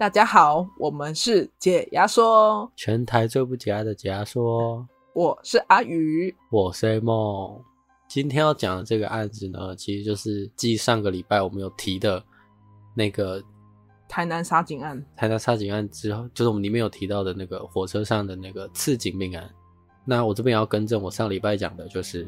大家好，我们是解压说，全台最不解压的解压说。我是阿宇，我是梦。今天要讲的这个案子呢，其实就是继上个礼拜我们有提的那个台南杀警案。台南杀警案之后，就是我们里面有提到的那个火车上的那个刺警命案。那我这边也要更正，我上礼拜讲的就是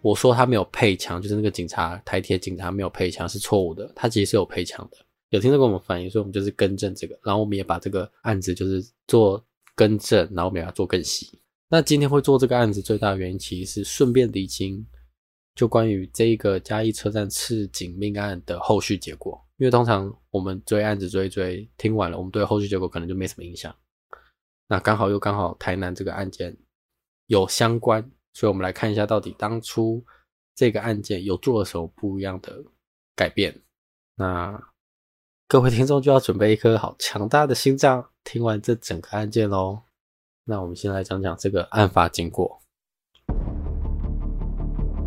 我说他没有配枪，就是那个警察台铁警察没有配枪是错误的，他其实是有配枪的。有听众跟我们反映，所以我们就是更正这个，然后我们也把这个案子就是做更正，然后我们也要做更细。那今天会做这个案子最大的原因，其实是顺便厘清，就关于这一个嘉义车站刺警命案的后续结果。因为通常我们追案子追追，听完了，我们对后续结果可能就没什么印象。那刚好又刚好台南这个案件有相关，所以我们来看一下到底当初这个案件有做了什么不一样的改变。那各位听众就要准备一颗好强大的心脏，听完这整个案件喽。那我们先来讲讲这个案发经过。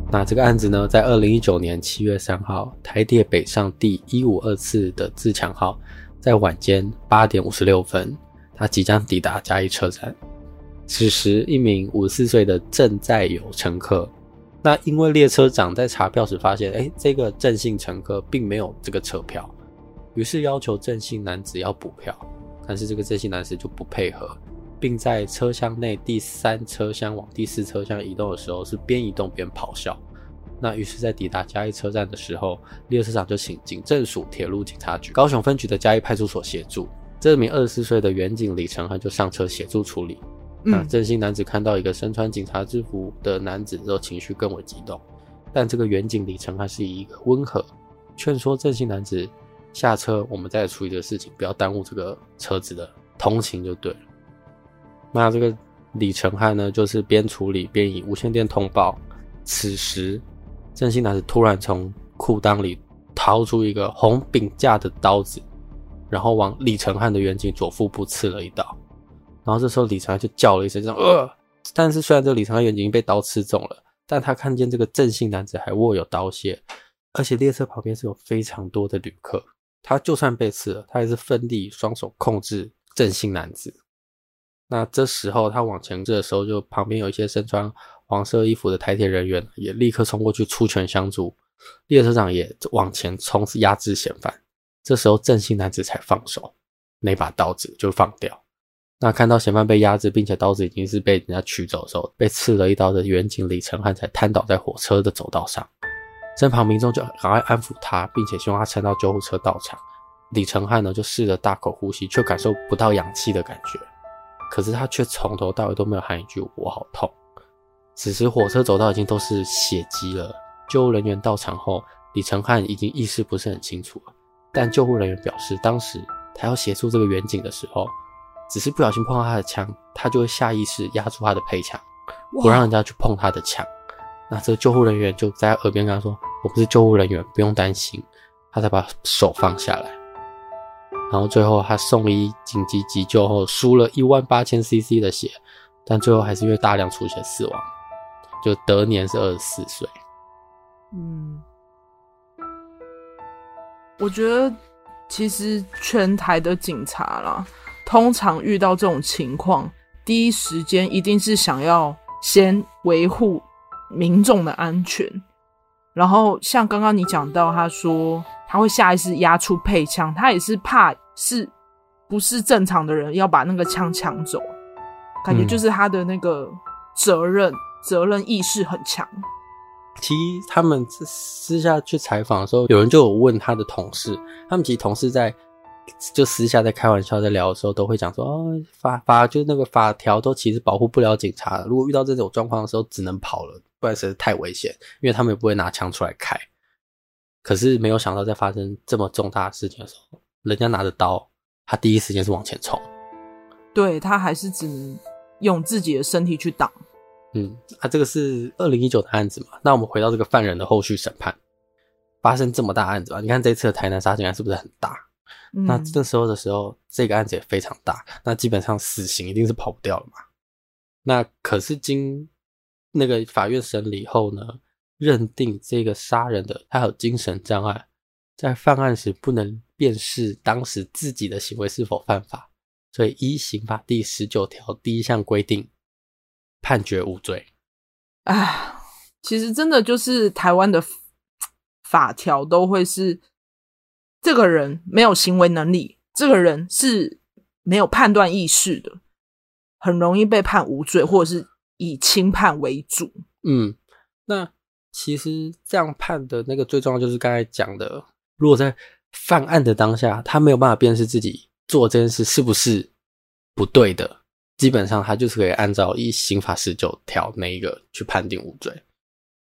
那这个案子呢，在二零一九年七月三号，台铁北上第一五二次的自强号，在晚间八点五十六分，它即将抵达嘉义车站。此时，一名五十四岁的郑在友乘客，那因为列车长在查票时发现，哎，这个郑姓乘客并没有这个车票。于是要求郑姓男子要补票，但是这个郑姓男子就不配合，并在车厢内第三车厢往第四车厢移动的时候是边移动边咆哮。那于是，在抵达嘉义车站的时候，列车长就请警政署铁路警察局高雄分局的嘉义派出所协助。这名二十四岁的员警李承汉就上车协助处理。嗯、那郑姓男子看到一个身穿警察制服的男子之后，情绪更为激动。但这个员警李承汉是以一个温和劝说郑姓男子。下车，我们再处理这个事情，不要耽误这个车子的通勤就对了。那这个李承汉呢，就是边处理边以无线电通报。此时，郑姓男子突然从裤裆里掏出一个红柄架的刀子，然后往李承汉的远景左腹部刺了一刀。然后这时候李承汉就叫了一声，这样呃。但是虽然这个李承汉员警已经被刀刺中了，但他看见这个郑姓男子还握有刀械，而且列车旁边是有非常多的旅客。他就算被刺了，他还是奋力双手控制郑姓男子。那这时候他往前的时候，就旁边有一些身穿黄色衣服的台铁人员也立刻冲过去出拳相助，列车长也往前冲压制嫌犯。这时候郑姓男子才放手，那把刀子就放掉。那看到嫌犯被压制，并且刀子已经是被人家取走的时候，被刺了一刀的远景李承汉才瘫倒在火车的走道上。身旁民众就赶快安抚他，并且希望他撑到救护车到场。李承汉呢，就试着大口呼吸，却感受不到氧气的感觉。可是他却从头到尾都没有喊一句“我好痛”。此时火车走道已经都是血迹了。救护人员到场后，李承汉已经意识不是很清楚了。但救护人员表示，当时他要协助这个远警的时候，只是不小心碰到他的枪，他就会下意识压住他的配枪，不让人家去碰他的枪。那这个救护人员就在耳边跟他说：“我不是救护人员，不用担心。”他才把手放下来。然后最后他送医紧急急救后，输了一万八千 CC 的血，但最后还是因为大量出血死亡，就得年是二十四岁。嗯，我觉得其实全台的警察啦，通常遇到这种情况，第一时间一定是想要先维护。民众的安全，然后像刚刚你讲到，他说他会下意识压出配枪，他也是怕是不是正常的人要把那个枪抢走，感觉就是他的那个责任、嗯、责任意识很强。其实他们私下去采访的时候，有人就有问他的同事，他们其实同事在。就私下在开玩笑在聊的时候，都会讲说哦，法法就是那个法条都其实保护不了警察。如果遇到这种状况的时候，只能跑了，不然实在太危险，因为他们也不会拿枪出来开。可是没有想到，在发生这么重大的事情的时候，人家拿着刀，他第一时间是往前冲。对，他还是只能用自己的身体去挡。嗯，啊，这个是二零一九的案子嘛？那我们回到这个犯人的后续审判，发生这么大案子吧？你看这次的台南杀警案是不是很大？那这时候的时候，这个案子也非常大，那基本上死刑一定是跑不掉了嘛。那可是经那个法院审理后呢，认定这个杀人的他有精神障碍，在犯案时不能辨识当时自己的行为是否犯法，所以依刑法第十九条第一项规定，判决无罪。啊，其实真的就是台湾的法条都会是，这个人没有行为能力，这个人是没有判断意识的，很容易被判无罪，或者是以轻判为主。嗯，那其实这样判的那个最重要就是刚才讲的，如果在犯案的当下，他没有办法辨识自己做这件事是不是不对的，基本上他就是可以按照以刑法十九条那一个去判定无罪。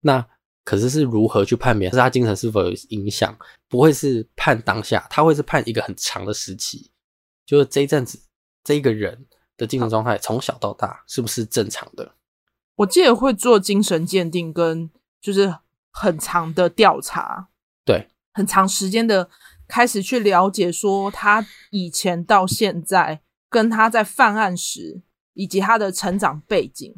那可是是如何去判别？是他精神是否有影响？不会是判当下，他会是判一个很长的时期，就是这一阵子这一个人的精神状态从小到大是不是正常的？我记得会做精神鉴定，跟就是很长的调查，对，很长时间的。开始去了解，说他以前到现在，跟他在犯案时，以及他的成长背景，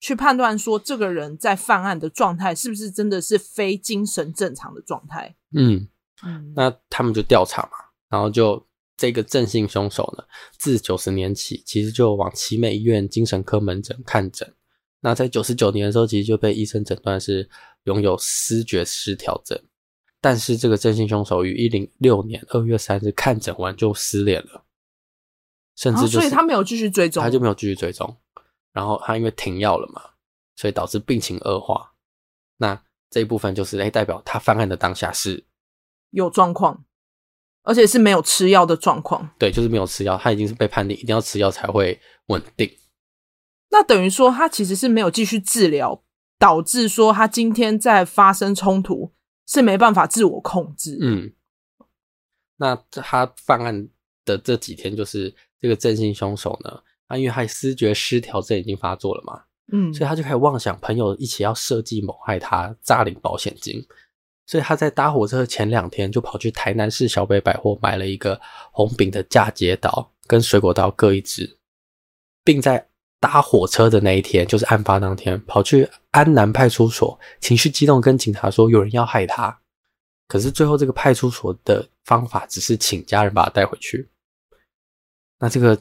去判断说这个人在犯案的状态是不是真的是非精神正常的状态。嗯嗯，那他们就调查嘛，然后就这个郑姓凶手呢，自九十年起，其实就往奇美医院精神科门诊看诊。那在九十九年的时候，其实就被医生诊断是拥有失觉失调症。但是这个郑姓凶手于一零六年二月三日看诊完就失联了，甚至、就是哦、所以他没有继续追踪，他就没有继续追踪。然后他因为停药了嘛，所以导致病情恶化。那这一部分就是诶代表他犯案的当下是有状况，而且是没有吃药的状况。对，就是没有吃药，他已经是被判定一定要吃药才会稳定。那等于说他其实是没有继续治疗，导致说他今天在发生冲突。是没办法自我控制。嗯，那他犯案的这几天，就是这个正性凶手呢，他因为他思觉失调症已经发作了嘛，嗯，所以他就开始妄想朋友一起要设计谋害他，诈领保险金。所以他在搭火车前两天就跑去台南市小北百货买了一个红饼的嫁接刀跟水果刀各一支，并在。搭火车的那一天，就是案发当天，跑去安南派出所，情绪激动跟警察说有人要害他。可是最后这个派出所的方法只是请家人把他带回去。那这个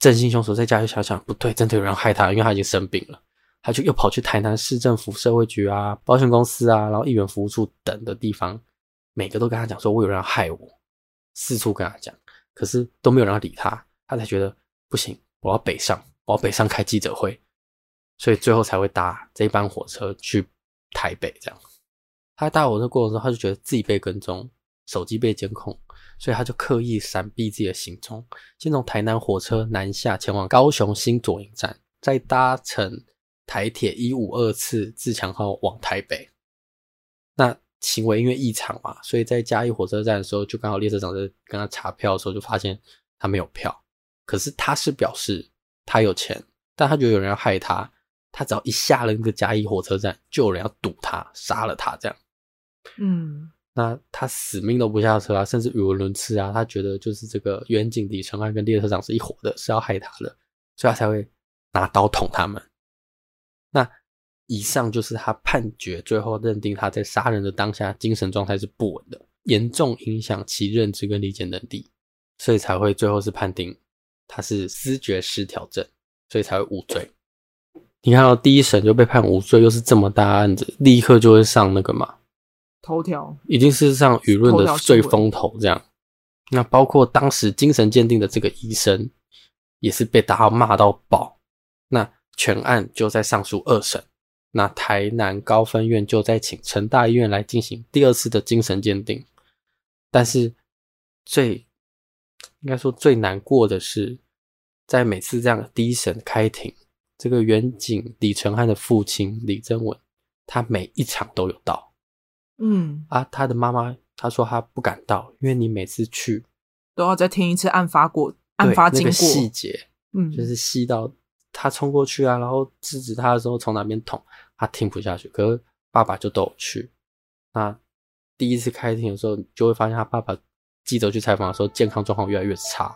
郑姓凶手在家就想想，不对，真的有人害他，因为他已经生病了。他就又跑去台南市政府社会局啊、保险公司啊，然后议员服务处等的地方，每个都跟他讲说，我有人要害我，四处跟他讲，可是都没有人要理他，他才觉得不行，我要北上。我要北上开记者会，所以最后才会搭这班火车去台北。这样，他搭火车过程中，他就觉得自己被跟踪，手机被监控，所以他就刻意闪避自己的行踪，先从台南火车南下，前往高雄新左营站，再搭乘台铁一五二次自强号往台北。那行为因为异常嘛，所以在嘉义火车站的时候，就刚好列车长在跟他查票的时候，就发现他没有票，可是他是表示。他有钱，但他觉得有人要害他。他只要一下了那个嘉义火车站，就有人要堵他，杀了他这样。嗯，那他死命都不下车啊，甚至语无伦次啊。他觉得就是这个远景李承安跟列车长是一伙的，是要害他的，所以他才会拿刀捅他们。那以上就是他判决最后认定他在杀人的当下精神状态是不稳的，严重影响其认知跟理解能力，所以才会最后是判定。他是思觉失调症，所以才会无罪。你看到第一审就被判无罪，又是这么大案子，立刻就会上那个嘛头条，已经是上舆论的最风头这样。那包括当时精神鉴定的这个医生，也是被大家骂到爆。那全案就在上诉二审，那台南高分院就在请成大医院来进行第二次的精神鉴定，但是最。应该说最难过的是，在每次这样的第一审开庭，这个远景李承汉的父亲李增文，他每一场都有到。嗯啊，他的妈妈他说他不敢到，因为你每次去都要再听一次案发过案发经过、那个、细节，嗯，就是细到他冲过去啊，然后制止他的时候从哪边捅，他听不下去。可是爸爸就都有去。那第一次开庭的时候，就会发现他爸爸。记者去采访的时候，健康状况越来越差，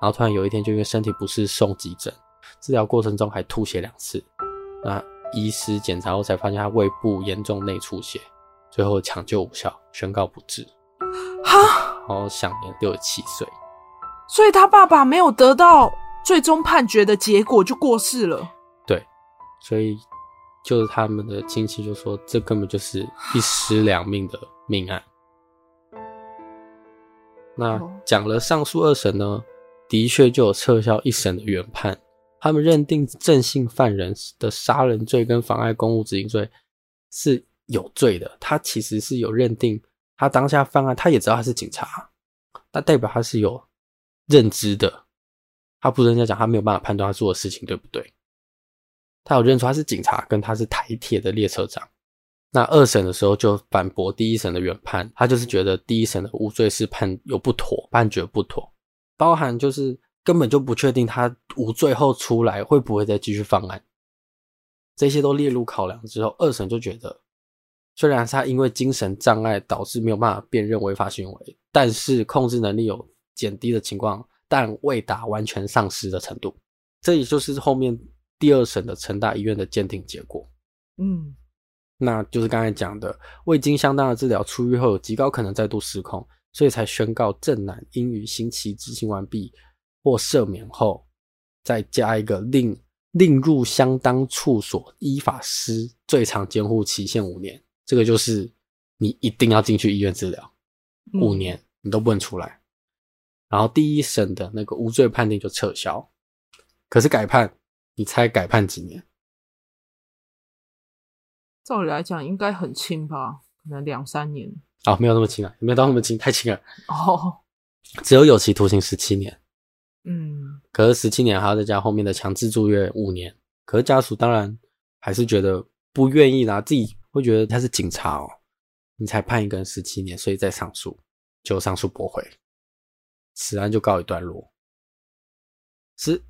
然后突然有一天就因为身体不适送急诊，治疗过程中还吐血两次，那医师检查后才发现他胃部严重内出血，最后抢救无效，宣告不治。哈，后享年六十七岁。所以他爸爸没有得到最终判决的结果就过世了。对，所以就是他们的亲戚就说，这根本就是一尸两命的命案。那讲了上述二审呢，的确就有撤销一审的原判。他们认定郑姓犯人的杀人罪跟妨碍公务执行罪是有罪的。他其实是有认定，他当下犯案，他也知道他是警察，那代表他是有认知的。他不是人家讲，他没有办法判断他做的事情对不对。他有认出他是警察，跟他是台铁的列车长。那二审的时候就反驳第一审的原判，他就是觉得第一审的无罪是判有不妥，判决不妥，包含就是根本就不确定他无罪后出来会不会再继续犯案，这些都列入考量之后，二审就觉得，虽然他因为精神障碍导致没有办法辨认违法行为，但是控制能力有减低的情况，但未达完全丧失的程度，这也就是后面第二审的成大医院的鉴定结果，嗯。那就是刚才讲的，未经相当的治疗，出狱后有极高可能再度失控，所以才宣告郑男应于刑期执行完毕或赦免后，再加一个另另入相当处所依法施最长监护期限五年。这个就是你一定要进去医院治疗五年，你都不能出来。然后第一审的那个无罪判定就撤销，可是改判，你猜改判几年？照理来讲，应该很轻吧？可能两三年。哦，没有那么轻啊，没有到那么轻，太轻了。哦，只有有期徒刑十七年。嗯，可是十七年还要再加后面的强制住院五年。可是家属当然还是觉得不愿意拿，自己会觉得他是警察哦，你才判一个人十七年，所以再上诉，就上诉驳回，此案就告一段落。是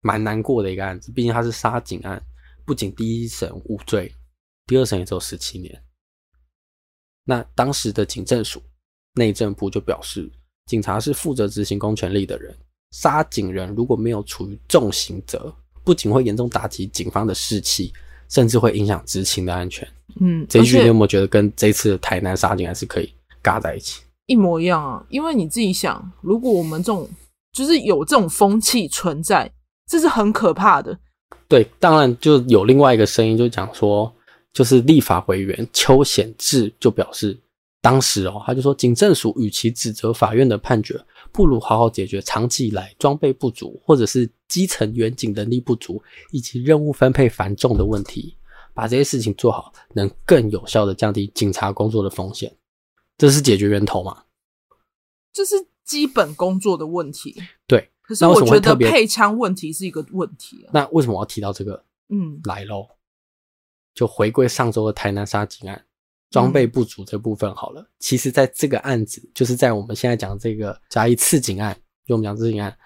蛮难过的一个案子，毕竟他是杀警案，不仅第一审无罪。第二审也只有十七年。那当时的警政署内政部就表示，警察是负责执行公权力的人，杀警人如果没有处于重刑责，不仅会严重打击警方的士气，甚至会影响执勤的安全。嗯，这一句你有没有觉得跟这次的台南杀警案是可以嘎在一起？一模一样啊！因为你自己想，如果我们这种就是有这种风气存在，这是很可怕的。对，当然就有另外一个声音就讲说。就是立法委员邱显智就表示，当时哦，他就说，警政署与其指责法院的判决，不如好好解决长期以来装备不足，或者是基层员警能力不足，以及任务分配繁重的问题，把这些事情做好，能更有效的降低警察工作的风险。这是解决源头嘛？这是基本工作的问题。对，可是我觉得配枪问题是一个问题啊。那为什么我要提到这个？嗯，来喽。就回归上周的台南杀警案，装备不足这部分好了。嗯、其实，在这个案子，就是在我们现在讲这个嘉义刺警案，就我们讲刺警案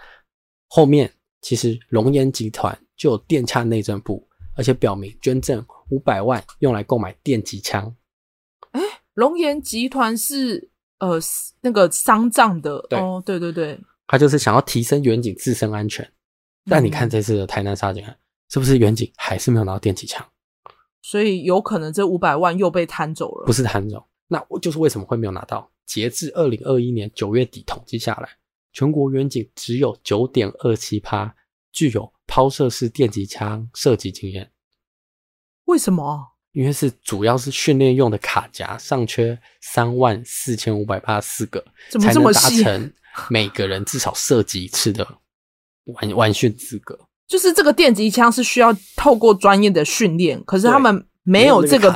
后面，其实龙岩集团就有电洽内政部，而且表明捐赠五百万用来购买电击枪。哎，龙岩集团是呃那个丧葬的哦，对对对，他就是想要提升远景自身安全。但你看这次的台南杀警案，是不是远景还是没有拿到电击枪？所以有可能这五百万又被贪走了，不是贪走，那我就是为什么会没有拿到？截至二零二一年九月底统计下来，全国远景只有九点二七趴具有抛射式电击枪射击经验。为什么？因为是主要是训练用的卡夹尚缺三万四千五百八十四个，怎么这么？才能达成每个人至少射击一次的完完训资格。就是这个电击枪是需要透过专业的训练，可是他们没有这个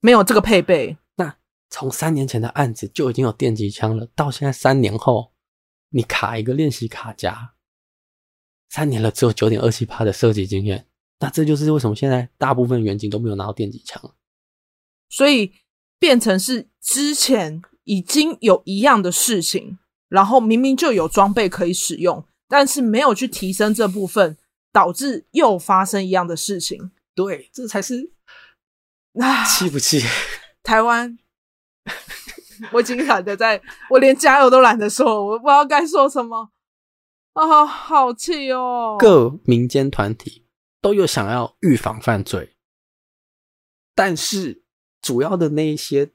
没有这个配备。那从三年前的案子就已经有电击枪了，到现在三年后，你卡一个练习卡夹，三年了只有九点二七趴的射击经验，那这就是为什么现在大部分远景都没有拿到电击枪，所以变成是之前已经有一样的事情，然后明明就有装备可以使用，但是没有去提升这部分。导致又发生一样的事情，对，这才是啊，气不气？台湾，我已经懒得在，我连加油都懒得说，我不知道该说什么啊，好气哦！各民间团体都有想要预防犯罪，但是主要的那一些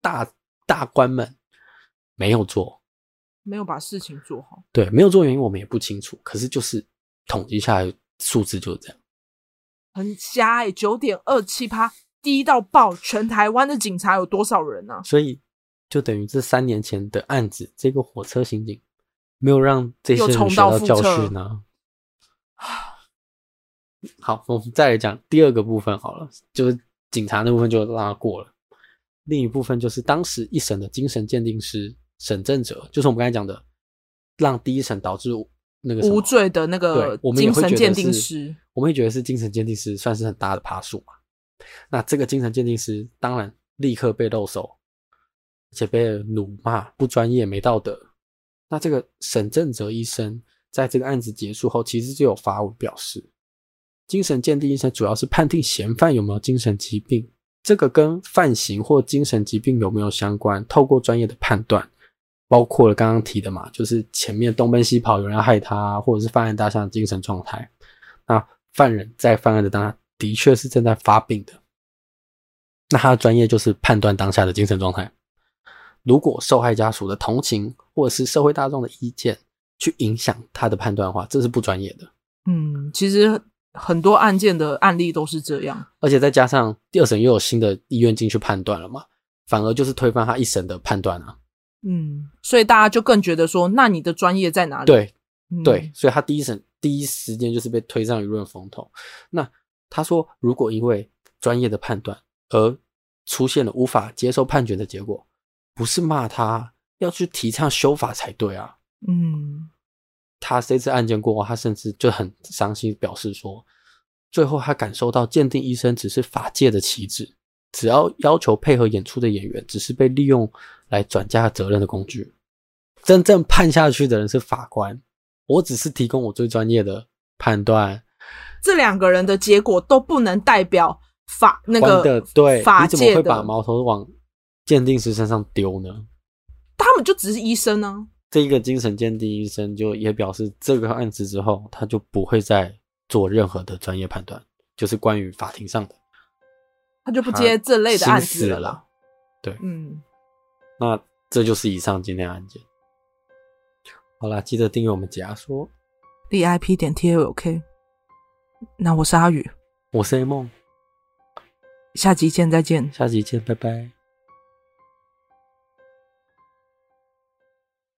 大大官们没有做，没有把事情做好。对，没有做原因我们也不清楚，可是就是统计下来数字就是这样，很瞎哎、欸，九点二七趴，低到爆，全台湾的警察有多少人呢、啊？所以就等于这三年前的案子，这个火车刑警没有让这些人学到教训呢。啊好，我们再来讲第二个部分好了，就是警察那部分就让他过了。另一部分就是当时一审的精神鉴定师沈正哲，就是我们刚才讲的，让第一审导致那个无罪的那个精神鉴定师，我们会觉得是精神鉴定师算是很大的爬树嘛。那这个精神鉴定师当然立刻被露手，而且被辱骂不专业、没道德。那这个沈正哲医生在这个案子结束后，其实就有发文表示。精神鉴定医生主要是判定嫌犯有没有精神疾病，这个跟犯行或精神疾病有没有相关？透过专业的判断，包括了刚刚提的嘛，就是前面东奔西跑，有人要害他，或者是犯案当下的精神状态。那犯人在犯案的当下的确是正在发病的，那他的专业就是判断当下的精神状态。如果受害家属的同情或者是社会大众的意见去影响他的判断的话，这是不专业的。嗯，其实。很多案件的案例都是这样，而且再加上第二审又有新的医院进去判断了嘛，反而就是推翻他一审的判断啊。嗯，所以大家就更觉得说，那你的专业在哪里？对，嗯、对，所以他第一审第一时间就是被推上舆论风头。那他说，如果因为专业的判断而出现了无法接受判决的结果，不是骂他，要去提倡修法才对啊。嗯。他这次案件过后，他甚至就很伤心，表示说，最后他感受到鉴定医生只是法界的棋子，只要要求配合演出的演员，只是被利用来转嫁责任的工具。真正判下去的人是法官，我只是提供我最专业的判断。这两个人的结果都不能代表法那个的对法界的，你怎么会把矛头往鉴定师身上丢呢？他们就只是医生呢、啊。这一个精神鉴定医生就也表示，这个案子之后，他就不会再做任何的专业判断，就是关于法庭上的，他就不接这类的案子了。了啦。对，嗯，那这就是以上今天的案件。好啦，记得订阅我们解压说，VIP 点 T L K。那我是阿宇，我是 A 梦，下集见，再见，下集见，拜拜。